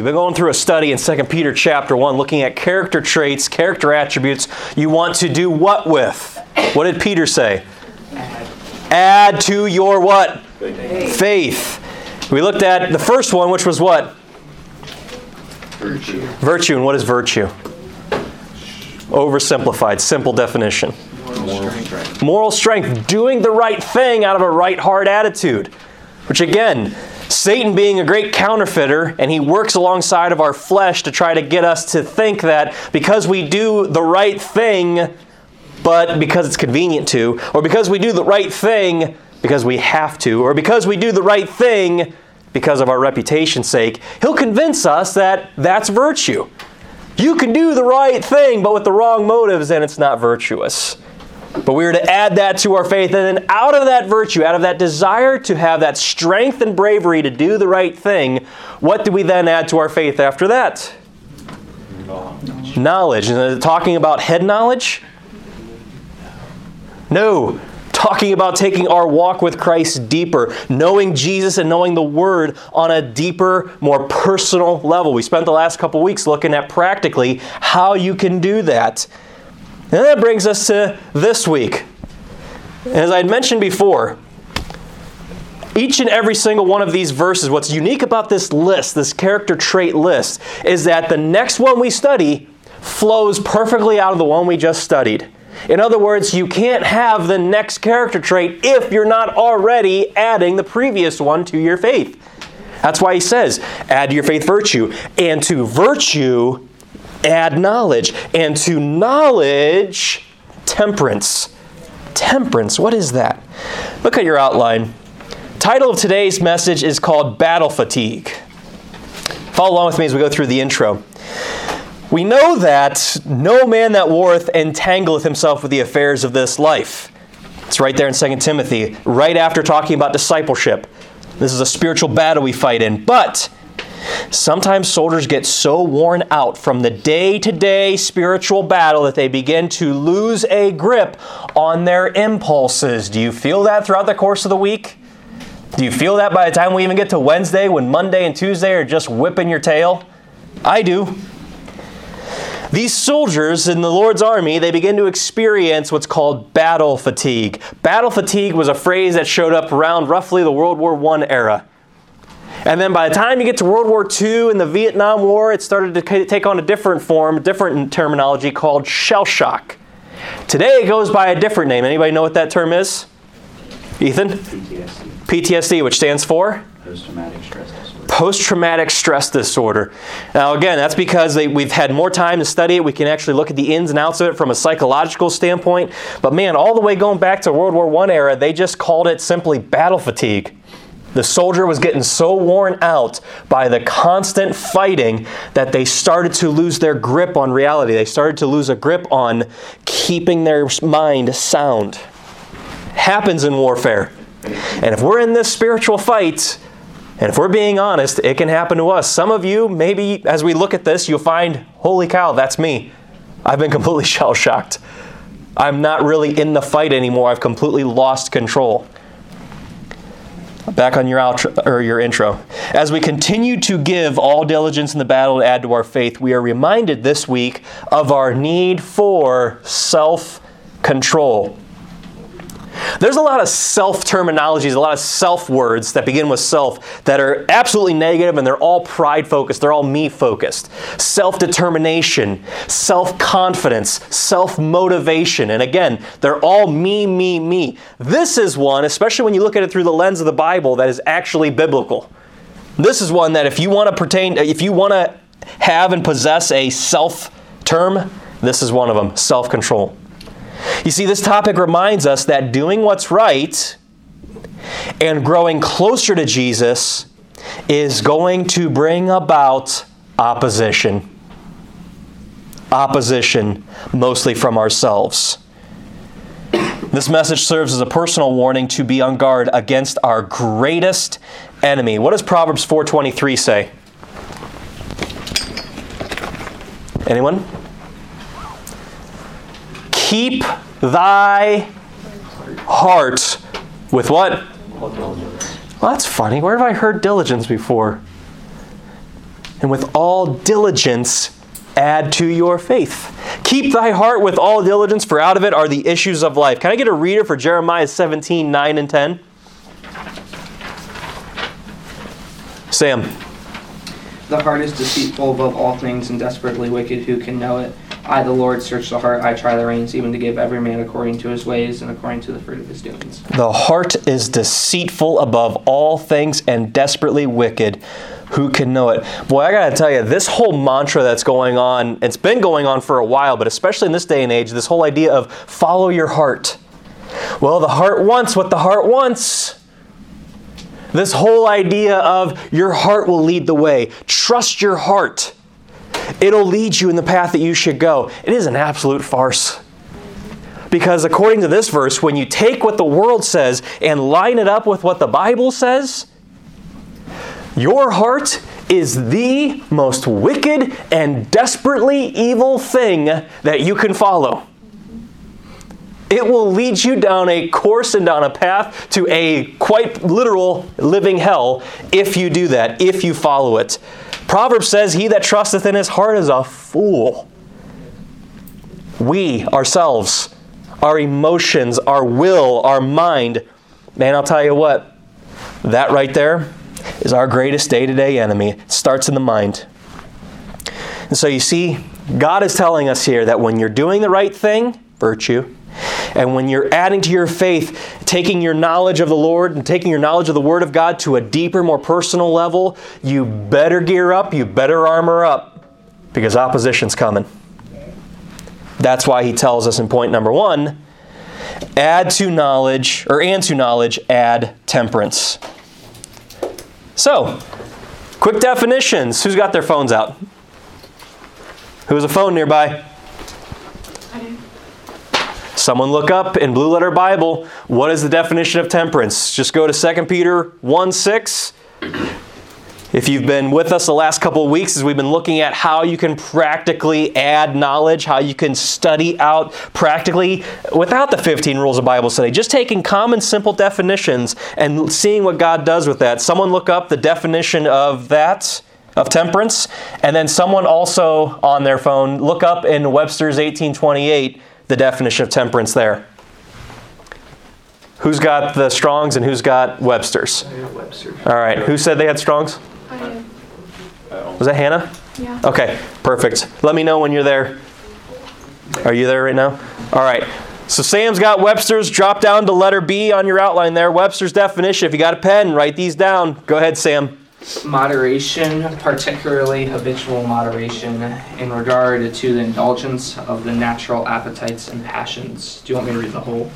We've been going through a study in 2 Peter chapter 1 looking at character traits, character attributes you want to do what with? What did Peter say? Add to your what? Faith. Faith. We looked at the first one, which was what? Virtue. Virtue. And what is virtue? Oversimplified, simple definition. Moral strength. Moral strength, doing the right thing out of a right heart attitude. Which again, Satan being a great counterfeiter, and he works alongside of our flesh to try to get us to think that because we do the right thing, but because it's convenient to, or because we do the right thing because we have to, or because we do the right thing because of our reputation's sake, he'll convince us that that's virtue. You can do the right thing, but with the wrong motives, and it's not virtuous. But we are to add that to our faith, and then out of that virtue, out of that desire to have that strength and bravery to do the right thing, what do we then add to our faith after that? Knowledge. Knowledge. And uh, talking about head knowledge? No. Talking about taking our walk with Christ deeper, knowing Jesus and knowing the Word on a deeper, more personal level. We spent the last couple weeks looking at practically how you can do that. And that brings us to this week. As I had mentioned before, each and every single one of these verses, what's unique about this list, this character trait list, is that the next one we study flows perfectly out of the one we just studied. In other words, you can't have the next character trait if you're not already adding the previous one to your faith. That's why he says, add to your faith virtue, and to virtue, add knowledge, and to knowledge, temperance. Temperance, what is that? Look at your outline. Title of today's message is called Battle Fatigue. Follow along with me as we go through the intro. We know that no man that warreth entangleth himself with the affairs of this life. It's right there in 2 Timothy, right after talking about discipleship. This is a spiritual battle we fight in. But sometimes soldiers get so worn out from the day to day spiritual battle that they begin to lose a grip on their impulses. Do you feel that throughout the course of the week? Do you feel that by the time we even get to Wednesday when Monday and Tuesday are just whipping your tail? I do. These soldiers in the Lord's army, they begin to experience what's called battle fatigue. Battle fatigue was a phrase that showed up around roughly the World War I era. And then by the time you get to World War II and the Vietnam War, it started to take on a different form, different terminology called shell shock. Today it goes by a different name. Anybody know what that term is? Ethan? PTSD. PTSD, which stands for? Post-traumatic stress disorder. Post traumatic stress disorder. Now, again, that's because they, we've had more time to study it. We can actually look at the ins and outs of it from a psychological standpoint. But man, all the way going back to World War I era, they just called it simply battle fatigue. The soldier was getting so worn out by the constant fighting that they started to lose their grip on reality. They started to lose a grip on keeping their mind sound. Happens in warfare. And if we're in this spiritual fight, and if we're being honest, it can happen to us. Some of you, maybe as we look at this, you'll find, holy cow, that's me. I've been completely shell shocked. I'm not really in the fight anymore. I've completely lost control. Back on your outro, or your intro. As we continue to give all diligence in the battle to add to our faith, we are reminded this week of our need for self-control. There's a lot of self terminologies, a lot of self words that begin with self that are absolutely negative and they're all pride focused, they're all me focused. Self determination, self confidence, self motivation. And again, they're all me, me, me. This is one, especially when you look at it through the lens of the Bible, that is actually biblical. This is one that if you want to pertain, if you want to have and possess a self term, this is one of them self control. You see, this topic reminds us that doing what's right and growing closer to Jesus is going to bring about opposition. Opposition, mostly from ourselves. This message serves as a personal warning to be on guard against our greatest enemy. What does Proverbs 4:23 say? Anyone? Keep thy heart with what? Well, that's funny. Where have I heard diligence before? and with all diligence add to your faith. Keep thy heart with all diligence, for out of it are the issues of life. Can I get a reader for Jeremiah 17, 9 and 10? Sam. The heart is deceitful above all things and desperately wicked. Who can know it? I, the Lord, search the heart. I try the reins, even to give every man according to his ways and according to the fruit of his doings. The heart is deceitful above all things and desperately wicked. Who can know it? Boy, I gotta tell you, this whole mantra that's going on, it's been going on for a while, but especially in this day and age, this whole idea of follow your heart. Well, the heart wants what the heart wants. This whole idea of your heart will lead the way. Trust your heart. It'll lead you in the path that you should go. It is an absolute farce. Because according to this verse, when you take what the world says and line it up with what the Bible says, your heart is the most wicked and desperately evil thing that you can follow. It will lead you down a course and down a path to a quite literal living hell if you do that, if you follow it. Proverbs says, He that trusteth in his heart is a fool. We ourselves, our emotions, our will, our mind, man, I'll tell you what, that right there is our greatest day to day enemy. It starts in the mind. And so you see, God is telling us here that when you're doing the right thing, virtue, and when you're adding to your faith, taking your knowledge of the Lord and taking your knowledge of the Word of God to a deeper, more personal level, you better gear up, you better armor up, because opposition's coming. That's why he tells us in point number one add to knowledge, or and to knowledge, add temperance. So, quick definitions. Who's got their phones out? Who has a phone nearby? Someone look up in Blue Letter Bible, what is the definition of temperance? Just go to 2 Peter 1 6. If you've been with us the last couple of weeks, as we've been looking at how you can practically add knowledge, how you can study out practically without the 15 rules of Bible study, just taking common, simple definitions and seeing what God does with that. Someone look up the definition of that, of temperance, and then someone also on their phone look up in Webster's 1828 the definition of temperance there. Who's got the Strongs and who's got Webster's? Webster. All right. Who said they had Strongs? I do. Was that Hannah? Yeah. Okay, perfect. Let me know when you're there. Are you there right now? All right. So Sam's got Webster's. Drop down to letter B on your outline there. Webster's definition. If you got a pen, write these down. Go ahead, Sam. Moderation, particularly habitual moderation, in regard to the indulgence of the natural appetites and passions. Do you want me to read the whole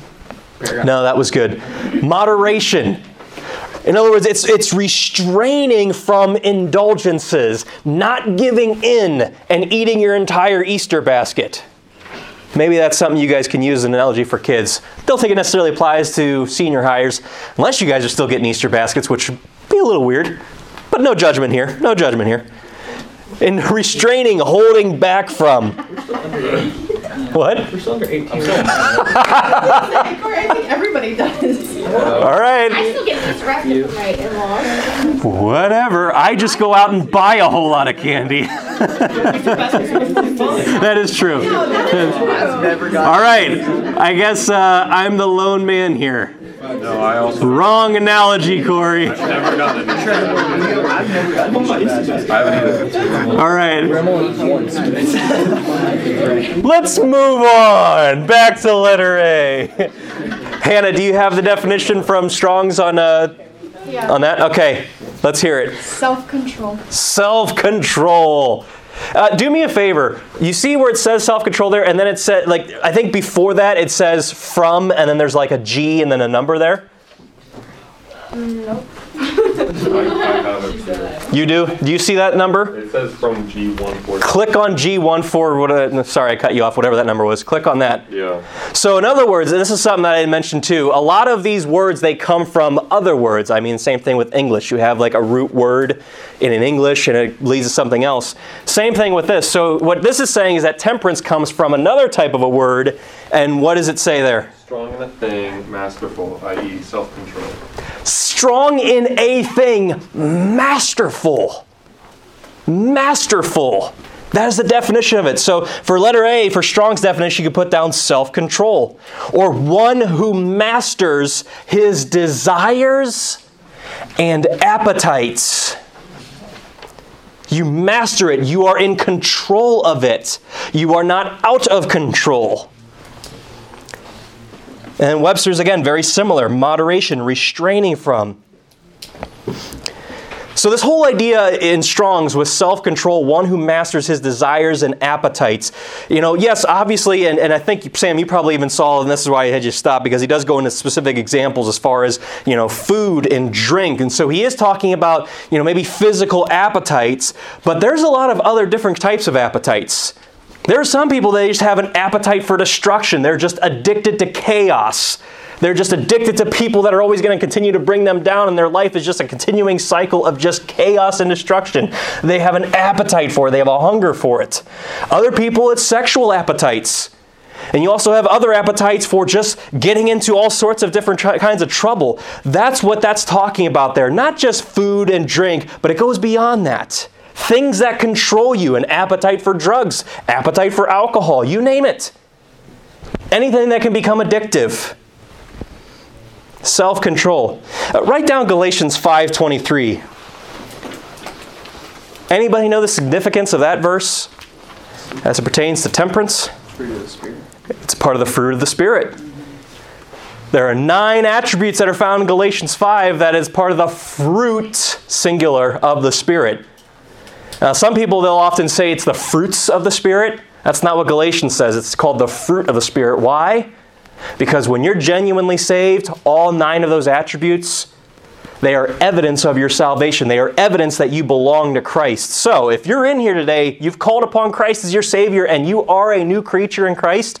paragraph? No, that was good. Moderation. In other words, it's, it's restraining from indulgences, not giving in and eating your entire Easter basket. Maybe that's something you guys can use as an analogy for kids. Don't think it necessarily applies to senior hires, unless you guys are still getting Easter baskets, which would be a little weird. But no judgment here. No judgment here. In restraining, holding back from. What? We're still under 18. I think everybody does. All right. I still get these wrapped up right and long. Whatever. I just go out and buy a whole lot of candy. that is true. All right. I guess uh, I'm the lone man here. No, I also Wrong analogy, Corey. never done it. I haven't either. All right. Let's move on. Back to letter A. Hannah, do you have the definition from Strong's on uh, Yeah. on that? Okay. Let's hear it. Self-control. Self control. Uh, do me a favor. You see where it says self control there, and then it said, like, I think before that it says from, and then there's like a G and then a number there? Nope. I, I have it. You do? Do you see that number? It says from G140. Click on G14, what, uh, sorry, I cut you off, whatever that number was. Click on that. Yeah. So, in other words, and this is something that I mentioned too, a lot of these words, they come from other words. I mean, same thing with English. You have like a root word in an English and it leads to something else. Same thing with this. So, what this is saying is that temperance comes from another type of a word. And what does it say there? Strong in a thing, masterful, i.e., self control. Strong in a thing, masterful. masterful. That is the definition of it. So, for letter A, for Strong's definition, you could put down self control, or one who masters his desires and appetites. You master it, you are in control of it, you are not out of control. And Webster's, again, very similar moderation, restraining from. So, this whole idea in Strong's was self control, one who masters his desires and appetites. You know, yes, obviously, and, and I think, Sam, you probably even saw, and this is why I had you stop, because he does go into specific examples as far as, you know, food and drink. And so he is talking about, you know, maybe physical appetites, but there's a lot of other different types of appetites. There are some people that just have an appetite for destruction, they're just addicted to chaos. They're just addicted to people that are always going to continue to bring them down, and their life is just a continuing cycle of just chaos and destruction. They have an appetite for it, they have a hunger for it. Other people, it's sexual appetites. And you also have other appetites for just getting into all sorts of different tr- kinds of trouble. That's what that's talking about there. Not just food and drink, but it goes beyond that. Things that control you, an appetite for drugs, appetite for alcohol, you name it. Anything that can become addictive self-control. Uh, write down Galatians 5:23. Anybody know the significance of that verse as it pertains to temperance? It's part of the fruit of the spirit. There are nine attributes that are found in Galatians 5 that is part of the fruit singular of the spirit. Now, some people they'll often say it's the fruits of the spirit. That's not what Galatians says. It's called the fruit of the spirit. Why? Because when you're genuinely saved, all nine of those attributes, they are evidence of your salvation. They are evidence that you belong to Christ. So, if you're in here today, you've called upon Christ as your Savior, and you are a new creature in Christ,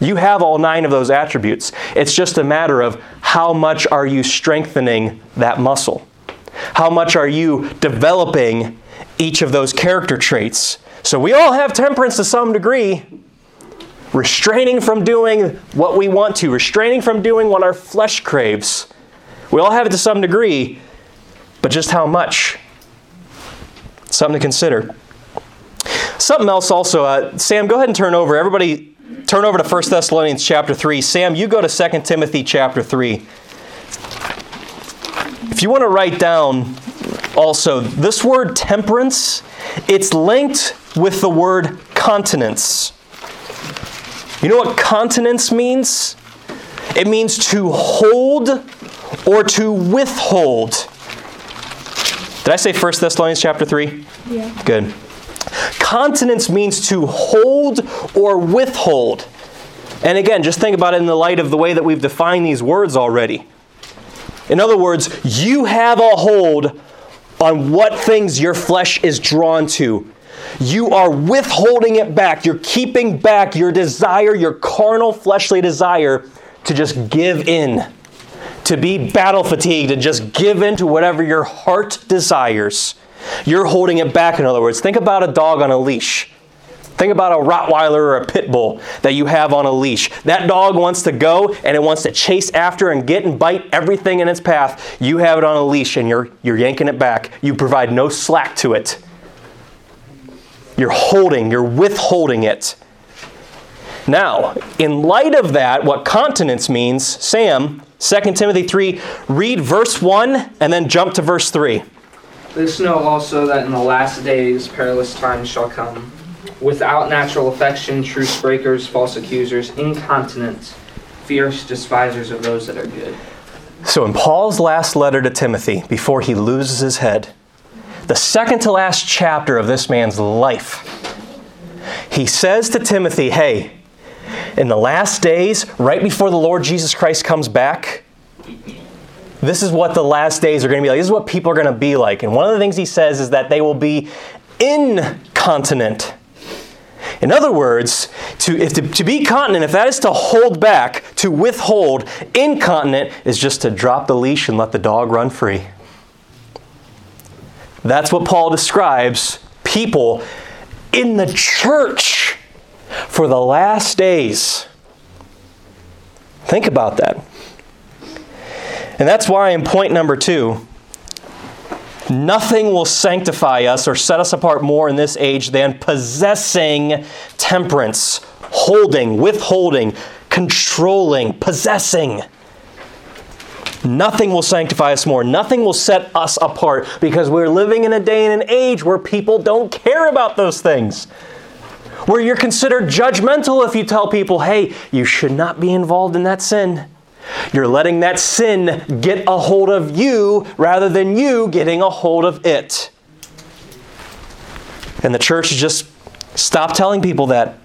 you have all nine of those attributes. It's just a matter of how much are you strengthening that muscle? How much are you developing each of those character traits? So, we all have temperance to some degree restraining from doing what we want to, restraining from doing what our flesh craves. We all have it to some degree, but just how much? Something to consider. Something else also, uh, Sam, go ahead and turn over. Everybody turn over to 1 Thessalonians chapter 3. Sam, you go to 2 Timothy chapter 3. If you want to write down also this word temperance, it's linked with the word continence. You know what continence means? It means to hold or to withhold. Did I say 1 Thessalonians chapter 3? Yeah. Good. Continence means to hold or withhold. And again, just think about it in the light of the way that we've defined these words already. In other words, you have a hold on what things your flesh is drawn to. You are withholding it back. You're keeping back your desire, your carnal, fleshly desire, to just give in, to be battle fatigued, and just give in to whatever your heart desires. You're holding it back, in other words. Think about a dog on a leash. Think about a Rottweiler or a pit bull that you have on a leash. That dog wants to go and it wants to chase after and get and bite everything in its path. You have it on a leash and you're, you're yanking it back. You provide no slack to it. You're holding, you're withholding it. Now, in light of that, what continence means, Sam, 2 Timothy 3, read verse 1 and then jump to verse 3. This know also that in the last days perilous times shall come, without natural affection, truce breakers, false accusers, incontinent, fierce despisers of those that are good. So, in Paul's last letter to Timothy, before he loses his head, the second to last chapter of this man's life, he says to Timothy, Hey, in the last days, right before the Lord Jesus Christ comes back, this is what the last days are going to be like. This is what people are going to be like. And one of the things he says is that they will be incontinent. In other words, to, if to, to be continent, if that is to hold back, to withhold, incontinent is just to drop the leash and let the dog run free. That's what Paul describes people in the church for the last days. Think about that. And that's why in point number two, Nothing will sanctify us or set us apart more in this age than possessing temperance, holding, withholding, controlling, possessing. Nothing will sanctify us more. Nothing will set us apart because we're living in a day and an age where people don't care about those things. Where you're considered judgmental if you tell people, hey, you should not be involved in that sin. You're letting that sin get a hold of you rather than you getting a hold of it. And the church just stopped telling people that.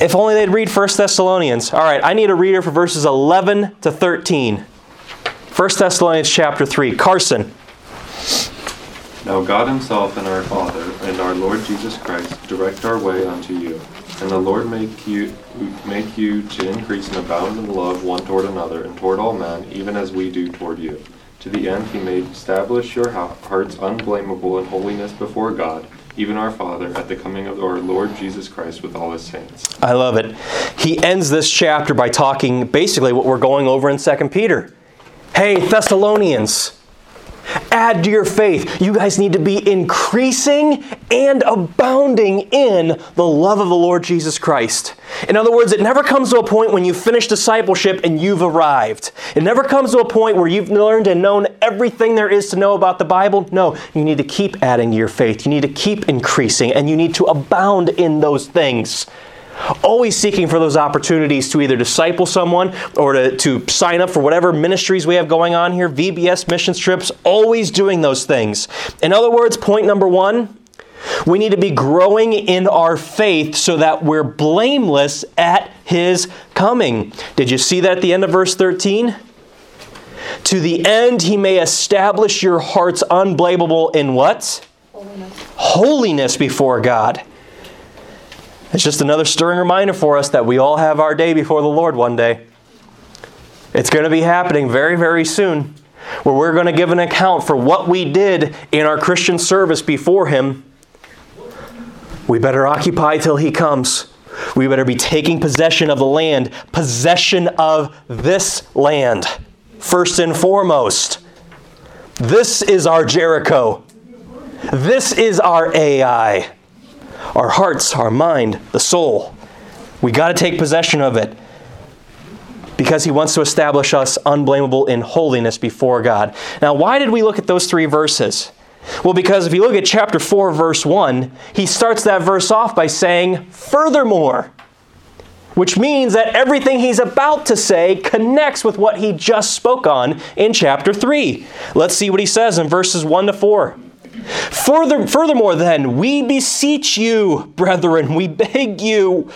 If only they'd read 1 Thessalonians. All right, I need a reader for verses 11 to 13. 1 Thessalonians chapter 3. Carson. Now God himself and our Father and our Lord Jesus Christ direct our way unto you. And the Lord make you make you to increase and abound in love one toward another and toward all men, even as we do toward you. To the end he may establish your hearts unblameable in holiness before God, even our Father, at the coming of our Lord Jesus Christ with all his saints. I love it. He ends this chapter by talking basically what we're going over in 2 Peter. Hey, Thessalonians, add to your faith. You guys need to be increasing and abounding in the love of the Lord Jesus Christ. In other words, it never comes to a point when you finish discipleship and you've arrived. It never comes to a point where you've learned and known everything there is to know about the Bible. No, you need to keep adding to your faith. You need to keep increasing and you need to abound in those things. Always seeking for those opportunities to either disciple someone or to, to sign up for whatever ministries we have going on here, VBS mission trips, always doing those things. In other words, point number one, we need to be growing in our faith so that we're blameless at His coming. Did you see that at the end of verse 13? To the end He may establish your hearts unblameable in what? Holiness. Holiness before God. It's just another stirring reminder for us that we all have our day before the Lord one day. It's going to be happening very, very soon, where we're going to give an account for what we did in our Christian service before Him. We better occupy till He comes. We better be taking possession of the land, possession of this land, first and foremost. This is our Jericho. This is our Ai our hearts, our mind, the soul. We got to take possession of it because he wants to establish us unblameable in holiness before God. Now, why did we look at those three verses? Well, because if you look at chapter 4, verse 1, he starts that verse off by saying, Furthermore, which means that everything he's about to say connects with what he just spoke on in chapter 3. Let's see what he says in verses 1 to 4. Further, furthermore, then, we beseech you, brethren, we beg you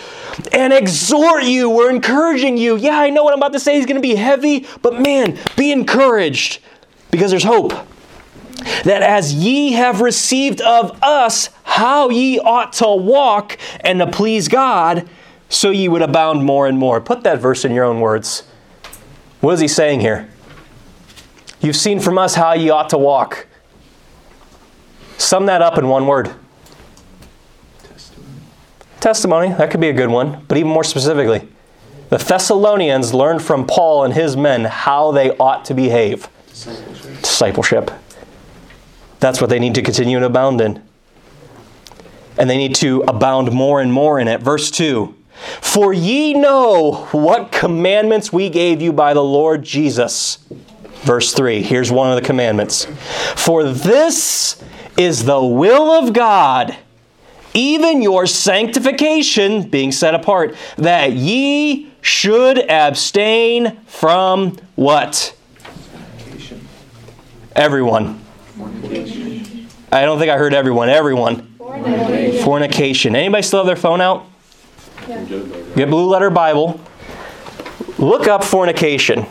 and exhort you, we're encouraging you. Yeah, I know what I'm about to say is going to be heavy, but man, be encouraged because there's hope. That as ye have received of us how ye ought to walk and to please God, so ye would abound more and more. Put that verse in your own words. What is he saying here? You've seen from us how ye ought to walk. Sum that up in one word. Testimony, that could be a good one, but even more specifically, the Thessalonians learned from Paul and his men how they ought to behave. Discipleship. Discipleship. That's what they need to continue to abound in. And they need to abound more and more in it. Verse 2 For ye know what commandments we gave you by the Lord Jesus. Verse 3 Here's one of the commandments. For this is the will of God, even your sanctification, being set apart, that ye should abstain from what? Fornication. Everyone. I don't think I heard everyone. Everyone. Fornication. Fornication. Anybody still have their phone out? I'm good about that. Get Blue Letter Bible. Look up fornication.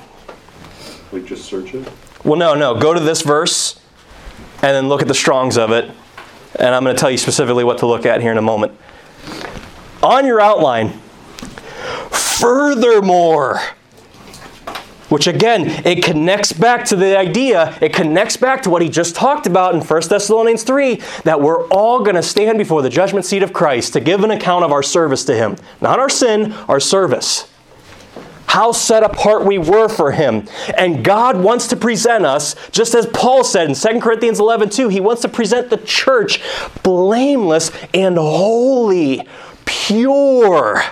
We just search it. Well, no, no. Go to this verse and then look at the Strongs of it. And I'm going to tell you specifically what to look at here in a moment. On your outline, furthermore, which again, it connects back to the idea, it connects back to what he just talked about in 1 Thessalonians 3 that we're all going to stand before the judgment seat of Christ to give an account of our service to him. Not our sin, our service. How set apart we were for Him. And God wants to present us, just as Paul said in 2 Corinthians 11 2, He wants to present the church blameless and holy, pure,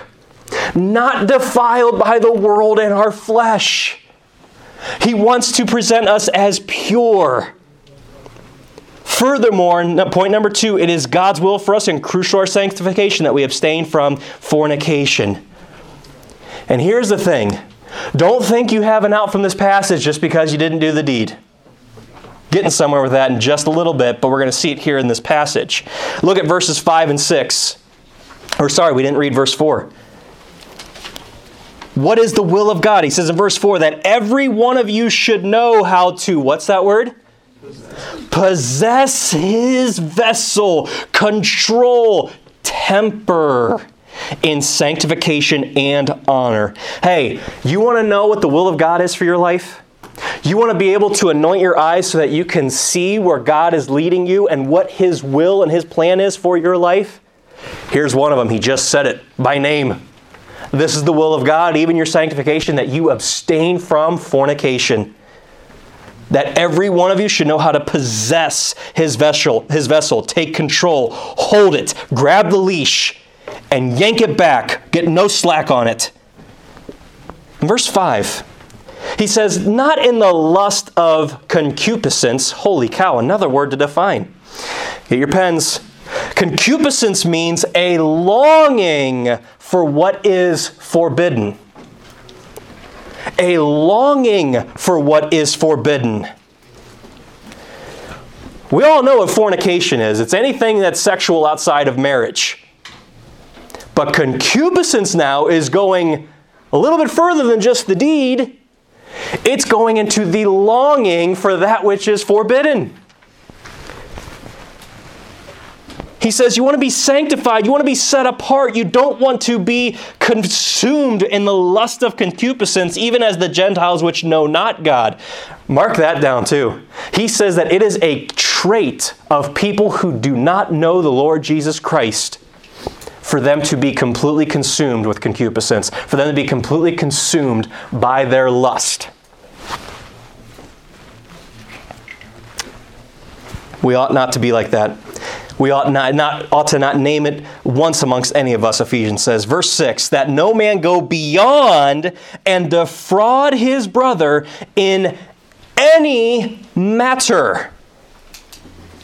not defiled by the world and our flesh. He wants to present us as pure. Furthermore, point number two, it is God's will for us and crucial our sanctification that we abstain from fornication. And here's the thing don't think you have an out from this passage just because you didn't do the deed. Getting somewhere with that in just a little bit, but we're going to see it here in this passage. Look at verses 5 and 6. Or, sorry, we didn't read verse 4. What is the will of God? He says in verse 4 that every one of you should know how to, what's that word? Possess his vessel, control, temper in sanctification and honor. Hey, you want to know what the will of God is for your life? You want to be able to anoint your eyes so that you can see where God is leading you and what His will and His plan is for your life? Here's one of them. He just said it by name. This is the will of God, even your sanctification, that you abstain from fornication. That every one of you should know how to possess his vessel, his vessel, take control, hold it, grab the leash, and yank it back. Get no slack on it. Verse 5, he says, Not in the lust of concupiscence. Holy cow, another word to define. Get your pens. Concupiscence means a longing for what is forbidden. A longing for what is forbidden. We all know what fornication is it's anything that's sexual outside of marriage. But concupiscence now is going a little bit further than just the deed. It's going into the longing for that which is forbidden. He says, You want to be sanctified. You want to be set apart. You don't want to be consumed in the lust of concupiscence, even as the Gentiles which know not God. Mark that down too. He says that it is a trait of people who do not know the Lord Jesus Christ for them to be completely consumed with concupiscence, for them to be completely consumed by their lust. We ought not to be like that. We ought not, not, ought to not name it once amongst any of us, Ephesians says. Verse 6 that no man go beyond and defraud his brother in any matter.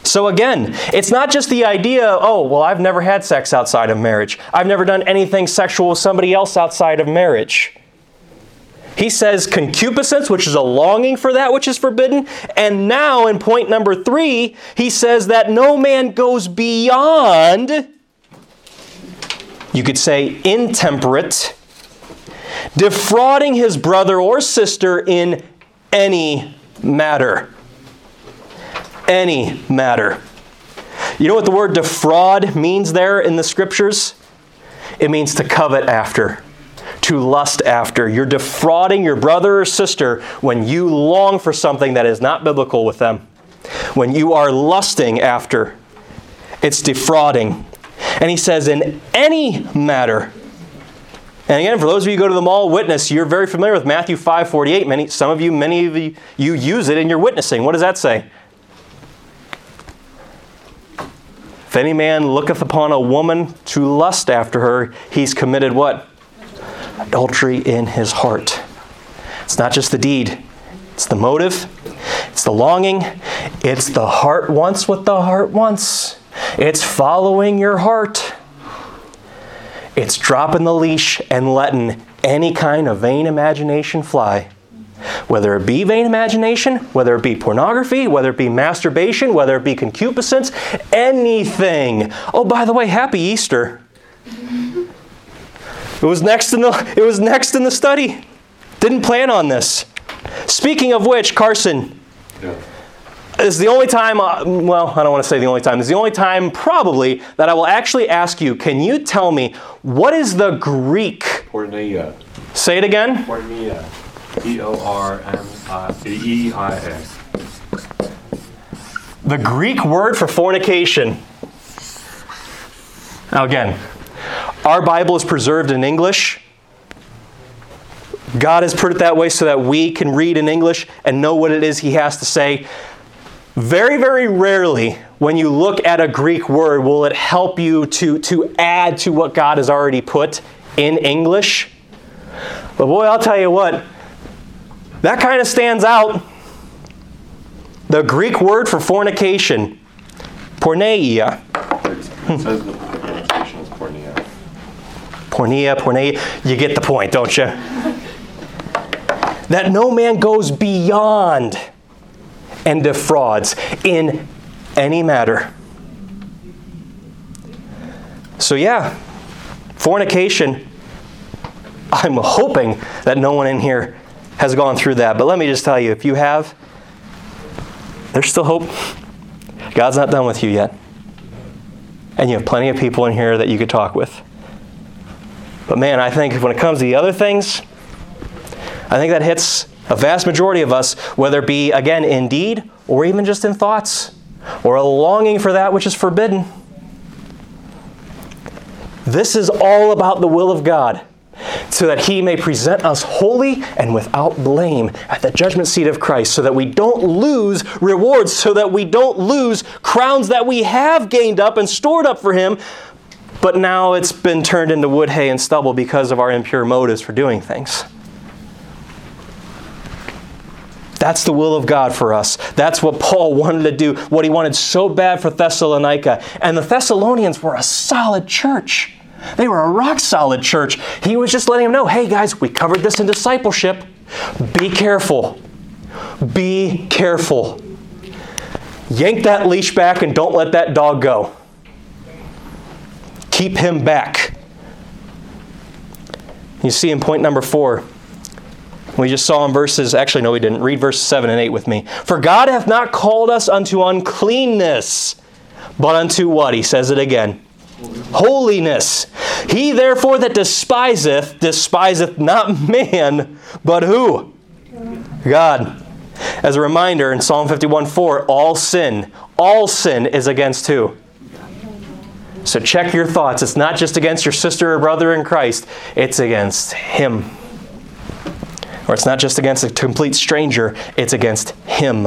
So again, it's not just the idea, oh, well, I've never had sex outside of marriage. I've never done anything sexual with somebody else outside of marriage. He says concupiscence, which is a longing for that which is forbidden. And now, in point number three, he says that no man goes beyond, you could say, intemperate, defrauding his brother or sister in any matter. Any matter. You know what the word defraud means there in the scriptures? It means to covet after to lust after. You're defrauding your brother or sister when you long for something that is not biblical with them. When you are lusting after, it's defrauding. And he says, in any matter. And again, for those of you who go to the mall witness, you're very familiar with Matthew 5 48. Many, some of you, many of you, you use it in your witnessing. What does that say? If any man looketh upon a woman to lust after her, he's committed what? adultery in his heart. It's not just the deed, it's the motive, it's the longing, it's the heart wants what the heart wants. It's following your heart. It's dropping the leash and letting any kind of vain imagination fly. Whether it be vain imagination, whether it be pornography, whether it be masturbation, whether it be concupiscence, anything. Oh, by the way, happy Easter. It was next in the it was next in the study. Didn't plan on this. Speaking of which, Carson, yeah. is the only time. Uh, well, I don't want to say the only time. Is the only time probably that I will actually ask you. Can you tell me what is the Greek? Porneia. Say it again. Porneia. P O R M I E I A. The Greek word for fornication. Now again, our Bible is preserved in English. God has put it that way so that we can read in English and know what it is He has to say. Very, very rarely, when you look at a Greek word, will it help you to, to add to what God has already put in English. But boy, I'll tell you what, that kind of stands out. The Greek word for fornication, porneia. It says the pronunciation is pornea. Pornea, porneia. You get the point, don't you? that no man goes beyond and defrauds in any matter. So, yeah, fornication. I'm hoping that no one in here has gone through that. But let me just tell you if you have, there's still hope. God's not done with you yet. And you have plenty of people in here that you could talk with. But man, I think when it comes to the other things, I think that hits a vast majority of us, whether it be, again, in deed or even just in thoughts, or a longing for that which is forbidden. This is all about the will of God, so that He may present us holy and without blame at the judgment seat of Christ, so that we don't lose rewards, so that we don't lose crowns that we have gained up and stored up for Him, but now it's been turned into wood, hay, and stubble because of our impure motives for doing things. That's the will of God for us. That's what Paul wanted to do, what he wanted so bad for Thessalonica. And the Thessalonians were a solid church. They were a rock solid church. He was just letting them know hey, guys, we covered this in discipleship. Be careful. Be careful. Yank that leash back and don't let that dog go. Keep him back. You see in point number four, we just saw in verses, actually, no, we didn't. Read verses 7 and 8 with me. For God hath not called us unto uncleanness, but unto what? He says it again. Holiness. He therefore that despiseth, despiseth not man, but who? God. As a reminder, in Psalm 51 4, all sin, all sin is against who? So check your thoughts. It's not just against your sister or brother in Christ, it's against Him. Or it's not just against a complete stranger, it's against Him.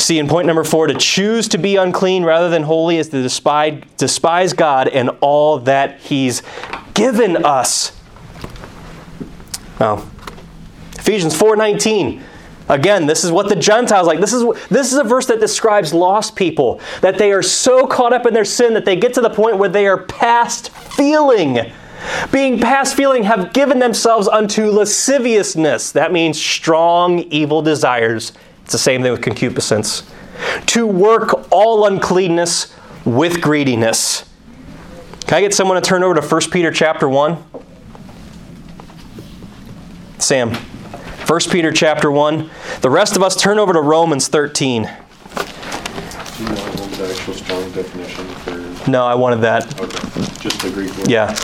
See, in point number four, to choose to be unclean rather than holy is to despise, despise God and all that He's given us. Now, Ephesians 4:19. Again, this is what the Gentiles like. This is this is a verse that describes lost people that they are so caught up in their sin that they get to the point where they are past feeling. Being past feeling have given themselves unto lasciviousness. That means strong evil desires. It's the same thing with concupiscence. To work all uncleanness with greediness. Can I get someone to turn over to 1 Peter chapter 1? Sam. 1 Peter chapter 1. The rest of us turn over to Romans 13. Do you want the actual strong definition for? No, I wanted that. Okay, just the Greek word. Yeah.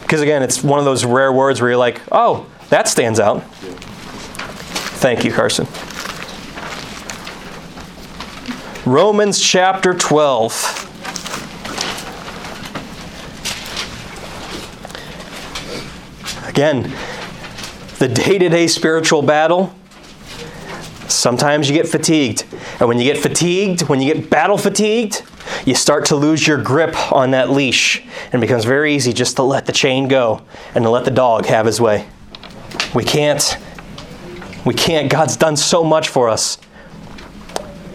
Because again, it's one of those rare words where you're like, oh, that stands out. Yeah. Thank you, Carson. Romans chapter 12. Again, the day to day spiritual battle. Sometimes you get fatigued. And when you get fatigued, when you get battle fatigued, you start to lose your grip on that leash. And it becomes very easy just to let the chain go and to let the dog have his way. We can't. We can't. God's done so much for us.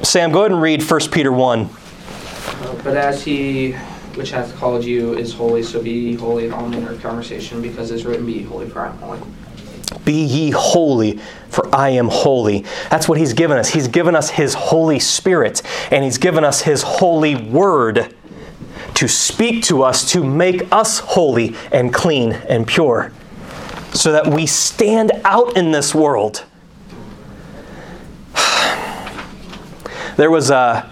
Sam, go ahead and read 1 Peter 1. Uh, but as he which hath called you is holy, so be ye holy in all manner of conversation, because it is written, Be ye holy, for I am holy. Be ye holy, for I am holy. That's what He's given us. He's given us His Holy Spirit, and He's given us His holy word to speak to us, to make us holy and clean and pure, so that we stand out in this world. There was a.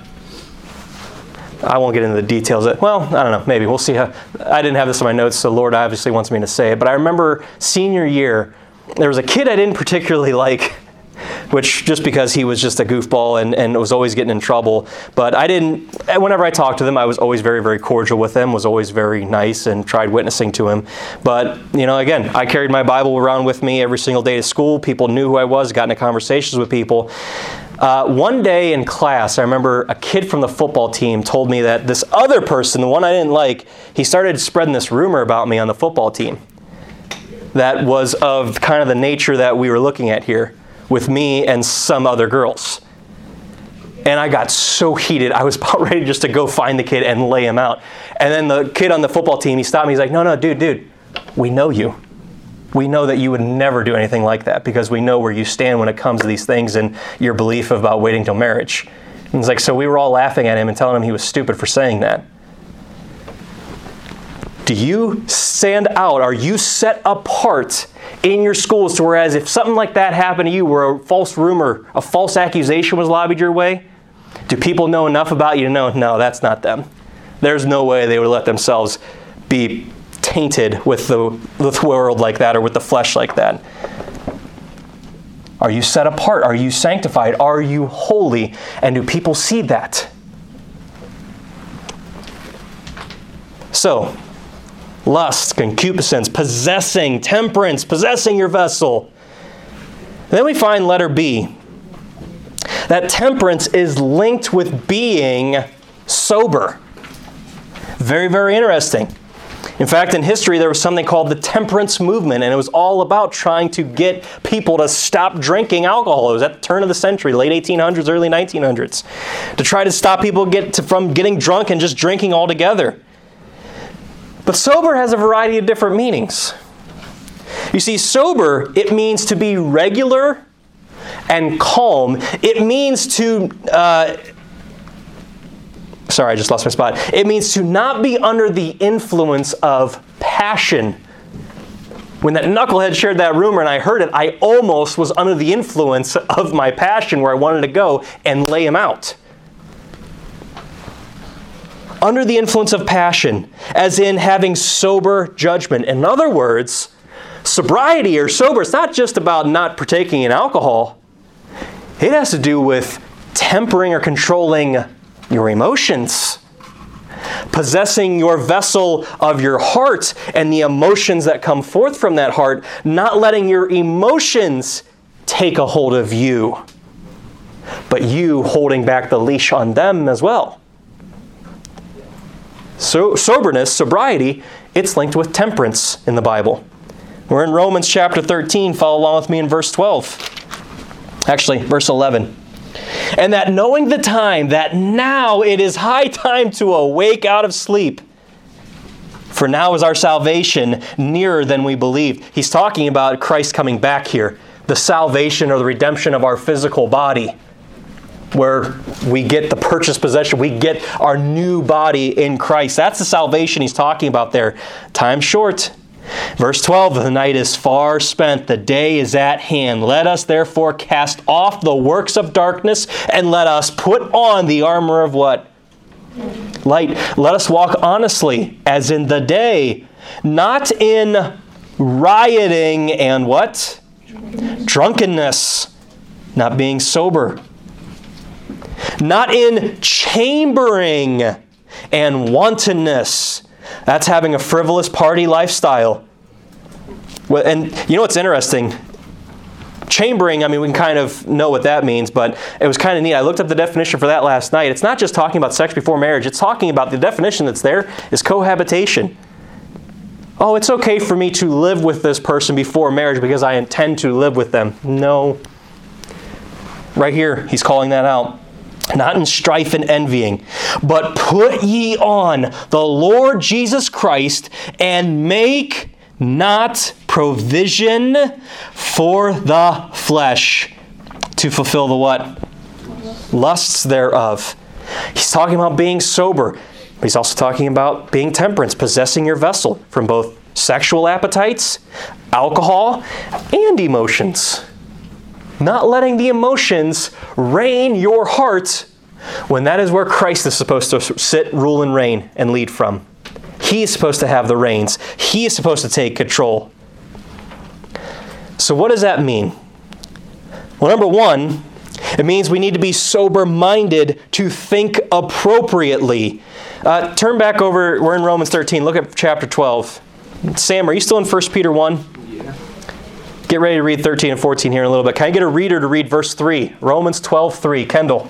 I won't get into the details. Well, I don't know. Maybe we'll see how. I didn't have this in my notes, so Lord obviously wants me to say it. But I remember senior year, there was a kid I didn't particularly like, which just because he was just a goofball and, and was always getting in trouble. But I didn't, whenever I talked to them, I was always very, very cordial with them. was always very nice and tried witnessing to him. But, you know, again, I carried my Bible around with me every single day to school. People knew who I was, got into conversations with people. Uh, one day in class, I remember a kid from the football team told me that this other person, the one I didn't like, he started spreading this rumor about me on the football team that was of kind of the nature that we were looking at here with me and some other girls. And I got so heated, I was about ready just to go find the kid and lay him out. And then the kid on the football team, he stopped me. He's like, No, no, dude, dude, we know you. We know that you would never do anything like that because we know where you stand when it comes to these things and your belief about waiting till marriage. And it's like, so we were all laughing at him and telling him he was stupid for saying that. Do you stand out? Are you set apart in your schools to whereas if something like that happened to you where a false rumor, a false accusation was lobbied your way, do people know enough about you to know, no, that's not them? There's no way they would let themselves be tainted with the, with the world like that or with the flesh like that. Are you set apart? Are you sanctified? Are you holy? And do people see that? So, lust, concupiscence, possessing, temperance, possessing your vessel. Then we find letter B that temperance is linked with being sober. Very, very interesting. In fact, in history, there was something called the temperance movement, and it was all about trying to get people to stop drinking alcohol. It was at the turn of the century, late 1800s, early 1900s, to try to stop people get to, from getting drunk and just drinking altogether. But sober has a variety of different meanings. You see, sober, it means to be regular and calm. It means to, uh, sorry, I just lost my spot. It means to not be under the influence of passion. When that knucklehead shared that rumor and I heard it, I almost was under the influence of my passion where I wanted to go and lay him out under the influence of passion, as in having sober judgment. In other words, sobriety or sober, it's not just about not partaking in alcohol, it has to do with tempering or controlling your emotions. Possessing your vessel of your heart and the emotions that come forth from that heart, not letting your emotions take a hold of you, but you holding back the leash on them as well. So, soberness, sobriety, it's linked with temperance in the Bible. We're in Romans chapter 13. Follow along with me in verse 12. Actually, verse 11. And that knowing the time, that now it is high time to awake out of sleep. For now is our salvation nearer than we believed. He's talking about Christ coming back here, the salvation or the redemption of our physical body where we get the purchased possession, we get our new body in Christ. That's the salvation he's talking about there. Time short. Verse 12 The night is far spent, the day is at hand. Let us therefore cast off the works of darkness and let us put on the armor of what? Light. Let us walk honestly as in the day, not in rioting and what? Drunkenness, not being sober not in chambering and wantonness. That's having a frivolous party lifestyle. And you know what's interesting? Chambering, I mean, we can kind of know what that means, but it was kind of neat. I looked up the definition for that last night. It's not just talking about sex before marriage, it's talking about the definition that's there is cohabitation. Oh, it's okay for me to live with this person before marriage because I intend to live with them. No. Right here, he's calling that out not in strife and envying, but put ye on the Lord Jesus Christ and make not provision for the flesh to fulfill the what? Lusts thereof. He's talking about being sober, but he's also talking about being temperance, possessing your vessel from both sexual appetites, alcohol, and emotions not letting the emotions reign your heart when that is where Christ is supposed to sit, rule, and reign and lead from. He is supposed to have the reins, He is supposed to take control. So, what does that mean? Well, number one, it means we need to be sober minded to think appropriately. Uh, turn back over, we're in Romans 13. Look at chapter 12. Sam, are you still in 1 Peter 1? Get ready to read 13 and 14 here in a little bit. Can I get a reader to read verse 3? Romans 12, 3. Kendall.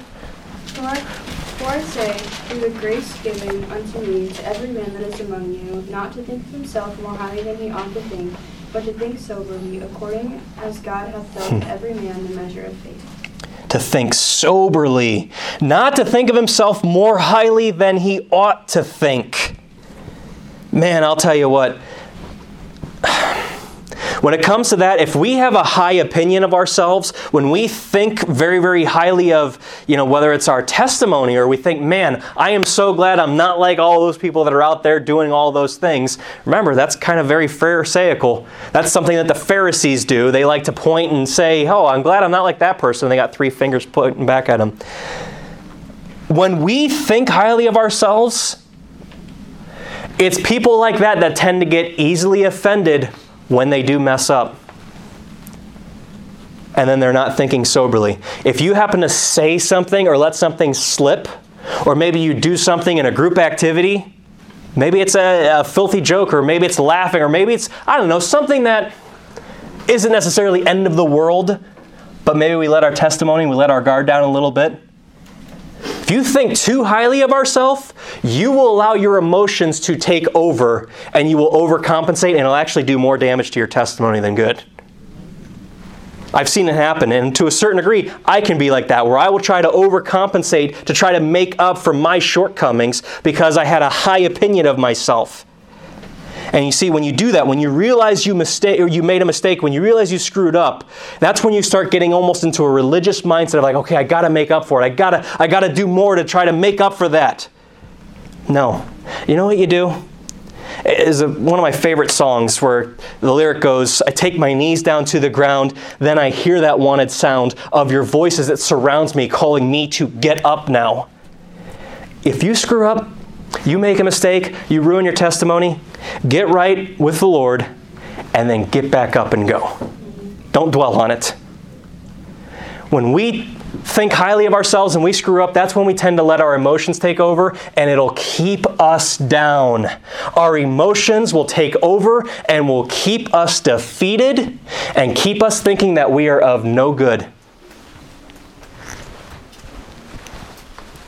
For I, for I say, through the grace given unto me to every man that is among you, not to think of himself more highly than he ought to think, but to think soberly, according as God hath dealt hmm. to every man the measure of faith. To think soberly, not to think of himself more highly than he ought to think. Man, I'll tell you what. When it comes to that, if we have a high opinion of ourselves, when we think very, very highly of, you know, whether it's our testimony or we think, man, I am so glad I'm not like all those people that are out there doing all those things. Remember, that's kind of very Pharisaical. That's something that the Pharisees do. They like to point and say, oh, I'm glad I'm not like that person. They got three fingers pointing back at them. When we think highly of ourselves, it's people like that that tend to get easily offended when they do mess up. And then they're not thinking soberly. If you happen to say something or let something slip, or maybe you do something in a group activity, maybe it's a, a filthy joke, or maybe it's laughing, or maybe it's, I don't know, something that isn't necessarily end of the world, but maybe we let our testimony, we let our guard down a little bit. You think too highly of ourselves, you will allow your emotions to take over and you will overcompensate and it'll actually do more damage to your testimony than good. I've seen it happen, and to a certain degree, I can be like that, where I will try to overcompensate to try to make up for my shortcomings because I had a high opinion of myself. And you see, when you do that, when you realize you mistake or you made a mistake, when you realize you screwed up, that's when you start getting almost into a religious mindset of like, okay, I gotta make up for it. I gotta, I gotta do more to try to make up for that. No. You know what you do? Is one of my favorite songs where the lyric goes, I take my knees down to the ground, then I hear that wanted sound of your voices that surrounds me, calling me to get up now. If you screw up, you make a mistake, you ruin your testimony, get right with the Lord, and then get back up and go. Don't dwell on it. When we think highly of ourselves and we screw up, that's when we tend to let our emotions take over and it'll keep us down. Our emotions will take over and will keep us defeated and keep us thinking that we are of no good.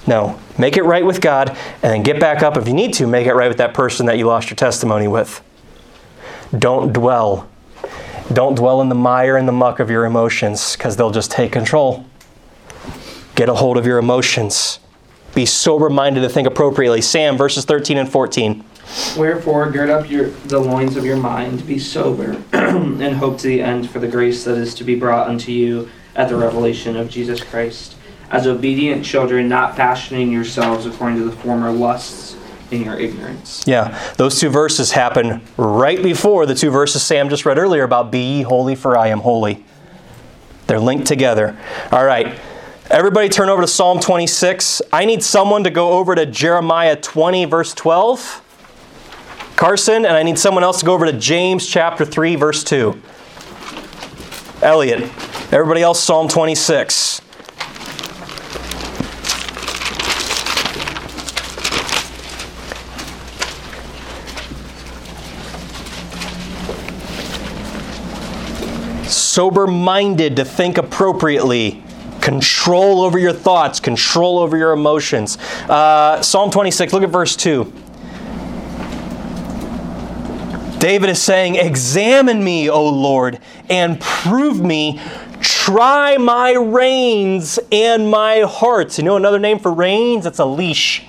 No, make it right with God and then get back up if you need to, make it right with that person that you lost your testimony with. Don't dwell. Don't dwell in the mire and the muck of your emotions because they'll just take control. Get a hold of your emotions. Be sober minded to think appropriately. Sam, verses 13 and 14. Wherefore, gird up your, the loins of your mind, be sober, and hope to the end for the grace that is to be brought unto you at the revelation of Jesus Christ. As obedient children, not fashioning yourselves according to the former lusts in your ignorance. Yeah, those two verses happen right before the two verses Sam just read earlier about be ye holy, for I am holy. They're linked together. All right. Everybody turn over to Psalm 26. I need someone to go over to Jeremiah 20, verse 12. Carson, and I need someone else to go over to James chapter 3, verse 2. Elliot. Everybody else, Psalm 26. Sober minded to think appropriately control over your thoughts, control over your emotions. Uh, Psalm 26, look at verse 2. David is saying, Examine me, O Lord, and prove me. Try my reins and my heart. You know another name for reins? It's a leash.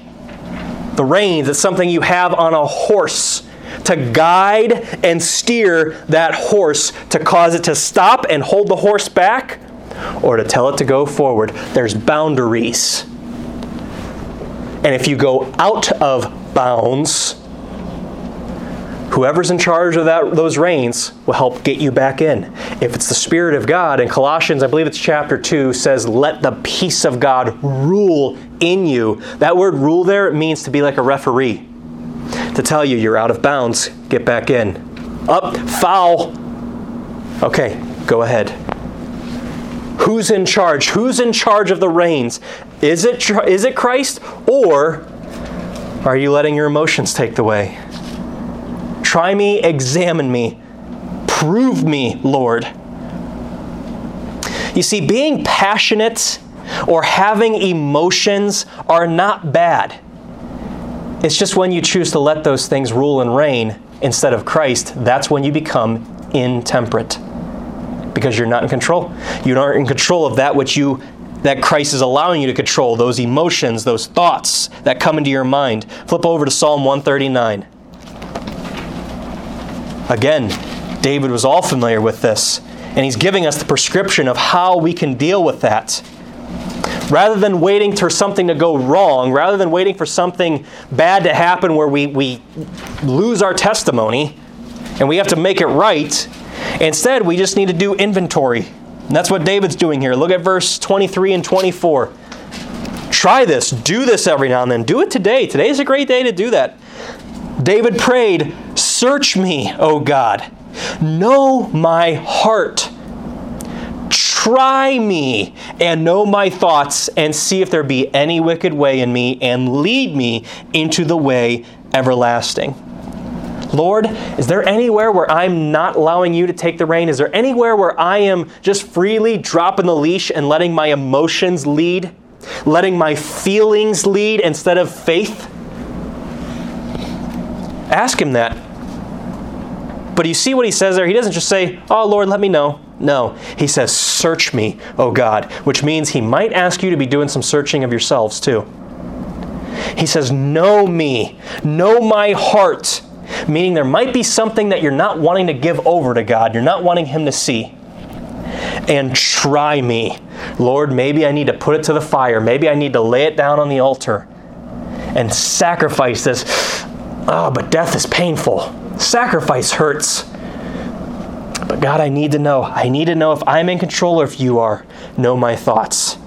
The reins, it's something you have on a horse to guide and steer that horse to cause it to stop and hold the horse back or to tell it to go forward. There's boundaries. And if you go out of bounds, whoever's in charge of that, those reins will help get you back in. If it's the Spirit of God, in Colossians, I believe it's chapter 2, says, Let the peace of God rule in you. That word rule there means to be like a referee, to tell you you're out of bounds, get back in. Up, foul. Okay, go ahead. Who's in charge? Who's in charge of the reins? Is it, is it Christ or are you letting your emotions take the way? Try me, examine me, prove me, Lord. You see, being passionate or having emotions are not bad. It's just when you choose to let those things rule and reign instead of Christ, that's when you become intemperate. Because you're not in control. You aren't in control of that which you that Christ is allowing you to control, those emotions, those thoughts that come into your mind. Flip over to Psalm 139. Again, David was all familiar with this, and he's giving us the prescription of how we can deal with that. Rather than waiting for something to go wrong, rather than waiting for something bad to happen where we, we lose our testimony and we have to make it right, instead we just need to do inventory. And that's what David's doing here. Look at verse 23 and 24. Try this, do this every now and then. Do it today. Today is a great day to do that. David prayed, Search me, O God. Know my heart. Try me and know my thoughts, and see if there be any wicked way in me, and lead me into the way everlasting. Lord, is there anywhere where I'm not allowing you to take the reign? Is there anywhere where I am just freely dropping the leash and letting my emotions lead? Letting my feelings lead instead of faith? Ask him that. But you see what he says there? He doesn't just say, Oh, Lord, let me know. No. He says, Search me, O God, which means he might ask you to be doing some searching of yourselves too. He says, Know me, know my heart, meaning there might be something that you're not wanting to give over to God, you're not wanting Him to see. And try me. Lord, maybe I need to put it to the fire, maybe I need to lay it down on the altar and sacrifice this. Oh, but death is painful. Sacrifice hurts. But God, I need to know. I need to know if I'm in control or if you are. Know my thoughts.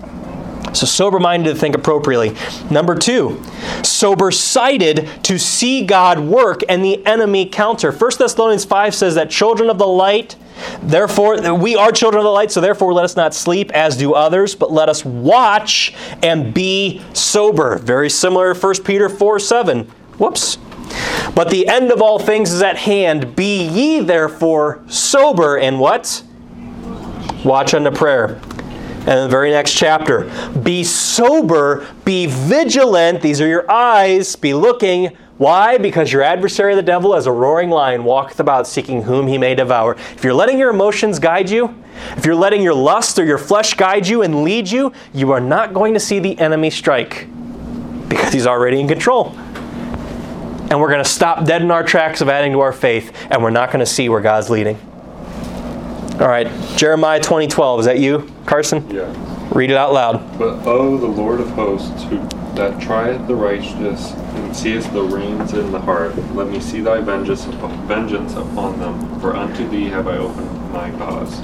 So, sober minded to think appropriately. Number two, sober sighted to see God work and the enemy counter. 1 Thessalonians 5 says that children of the light, therefore, we are children of the light, so therefore let us not sleep as do others, but let us watch and be sober. Very similar to 1 Peter 4 7. Whoops. But the end of all things is at hand. Be ye therefore sober and what? Watch unto prayer. And the very next chapter, be sober, be vigilant. These are your eyes. Be looking. Why? Because your adversary, the devil, as a roaring lion, walketh about seeking whom he may devour. If you're letting your emotions guide you, if you're letting your lust or your flesh guide you and lead you, you are not going to see the enemy strike because he's already in control. And we're going to stop dead in our tracks of adding to our faith, and we're not going to see where God's leading. All right, Jeremiah 2012. Is that you, Carson? Yeah. Read it out loud. But oh, the Lord of hosts, who that trieth the righteous and seest the reins in the heart, let me see thy vengeance upon, vengeance upon them, for unto thee have I opened my cause.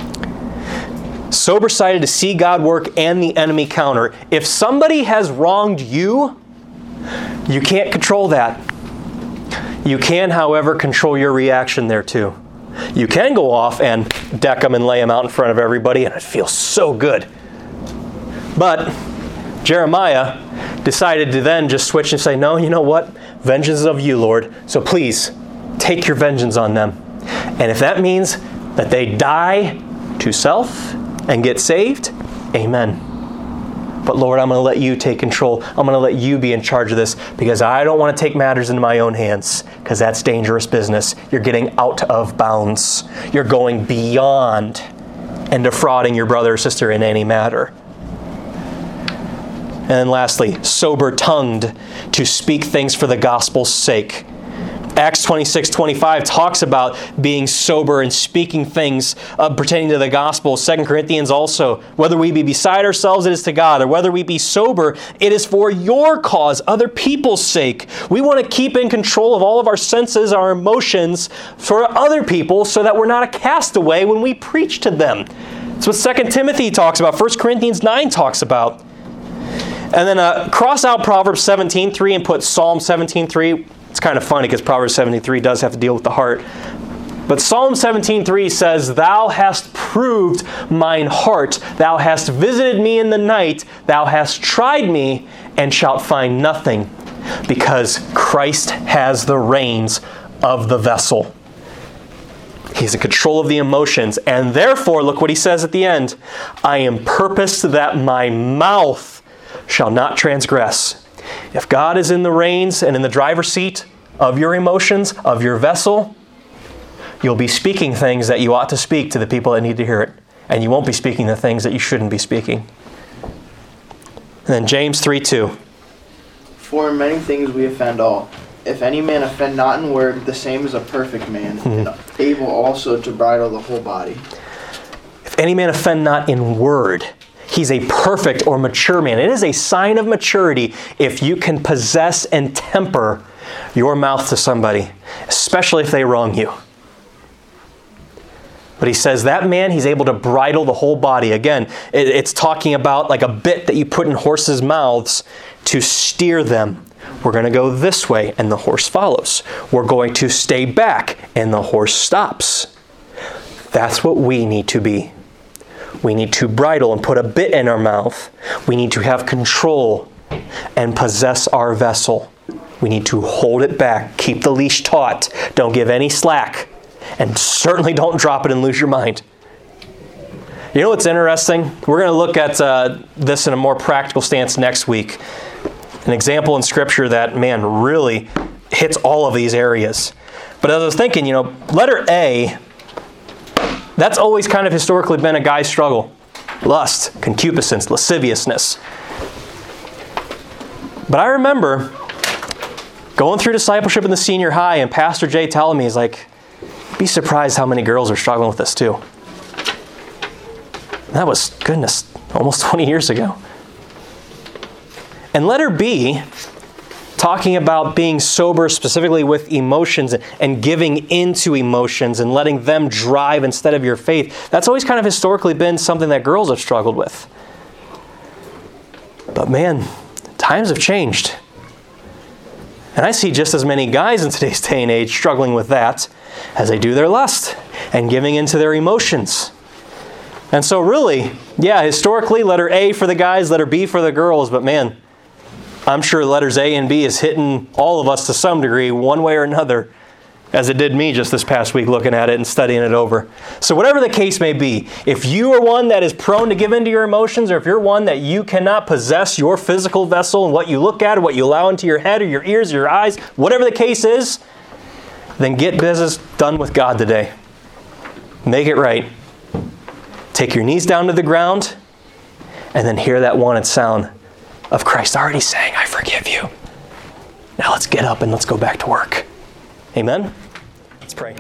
Sober sighted to see God work and the enemy counter. If somebody has wronged you, you can't control that. You can, however, control your reaction there too. You can go off and deck them and lay them out in front of everybody, and it feels so good. But Jeremiah decided to then just switch and say, No, you know what? Vengeance is of you, Lord. So please take your vengeance on them. And if that means that they die to self and get saved, amen. But Lord, I'm going to let you take control. I'm going to let you be in charge of this because I don't want to take matters into my own hands because that's dangerous business. You're getting out of bounds. You're going beyond and defrauding your brother or sister in any matter. And then lastly, sober tongued to speak things for the gospel's sake. Acts 26 25 talks about being sober and speaking things uh, pertaining to the gospel. 2 Corinthians also, whether we be beside ourselves, it is to God, or whether we be sober, it is for your cause, other people's sake. We want to keep in control of all of our senses, our emotions for other people so that we're not a castaway when we preach to them. That's what 2 Timothy talks about, 1 Corinthians 9 talks about. And then uh, cross out Proverbs 17.3 and put Psalm 17.3. It's kind of funny because Proverbs 73 does have to deal with the heart. But Psalm 17:3 says, "Thou hast proved mine heart; thou hast visited me in the night; thou hast tried me and shalt find nothing, because Christ has the reins of the vessel." He's in control of the emotions, and therefore, look what he says at the end I am purposed that my mouth shall not transgress. If God is in the reins and in the driver's seat of your emotions, of your vessel, you'll be speaking things that you ought to speak to the people that need to hear it, and you won't be speaking the things that you shouldn't be speaking. And then James 3 2. For in many things we offend all. If any man offend not in word, the same is a perfect man, hmm. and able also to bridle the whole body. If any man offend not in word, he's a perfect or mature man. It is a sign of maturity if you can possess and temper your mouth to somebody, especially if they wrong you. But he says that man, he's able to bridle the whole body. Again, it's talking about like a bit that you put in horses' mouths to steer them. We're going to go this way, and the horse follows. We're going to stay back, and the horse stops. That's what we need to be. We need to bridle and put a bit in our mouth. We need to have control and possess our vessel. We need to hold it back, keep the leash taut, don't give any slack, and certainly don't drop it and lose your mind. You know what's interesting? We're going to look at uh, this in a more practical stance next week. An example in Scripture that, man, really hits all of these areas. But as I was thinking, you know, letter A that's always kind of historically been a guy's struggle lust, concupiscence, lasciviousness. But I remember going through discipleship in the senior high and Pastor Jay telling me, he's like, be surprised how many girls are struggling with this too. That was, goodness, almost 20 years ago. And letter B, talking about being sober specifically with emotions and giving into emotions and letting them drive instead of your faith. That's always kind of historically been something that girls have struggled with. But man, times have changed. And I see just as many guys in today's day and age struggling with that as they do their lust and giving into their emotions. And so, really, yeah, historically, letter A for the guys, letter B for the girls, but man, I'm sure letters A and B is hitting all of us to some degree, one way or another, as it did me just this past week looking at it and studying it over. So, whatever the case may be, if you are one that is prone to give into your emotions, or if you're one that you cannot possess your physical vessel and what you look at, or what you allow into your head, or your ears, or your eyes, whatever the case is, then get business done with God today. Make it right. Take your knees down to the ground, and then hear that wanted sound of Christ already saying, I forgive you. Now let's get up and let's go back to work. Amen? Let's pray.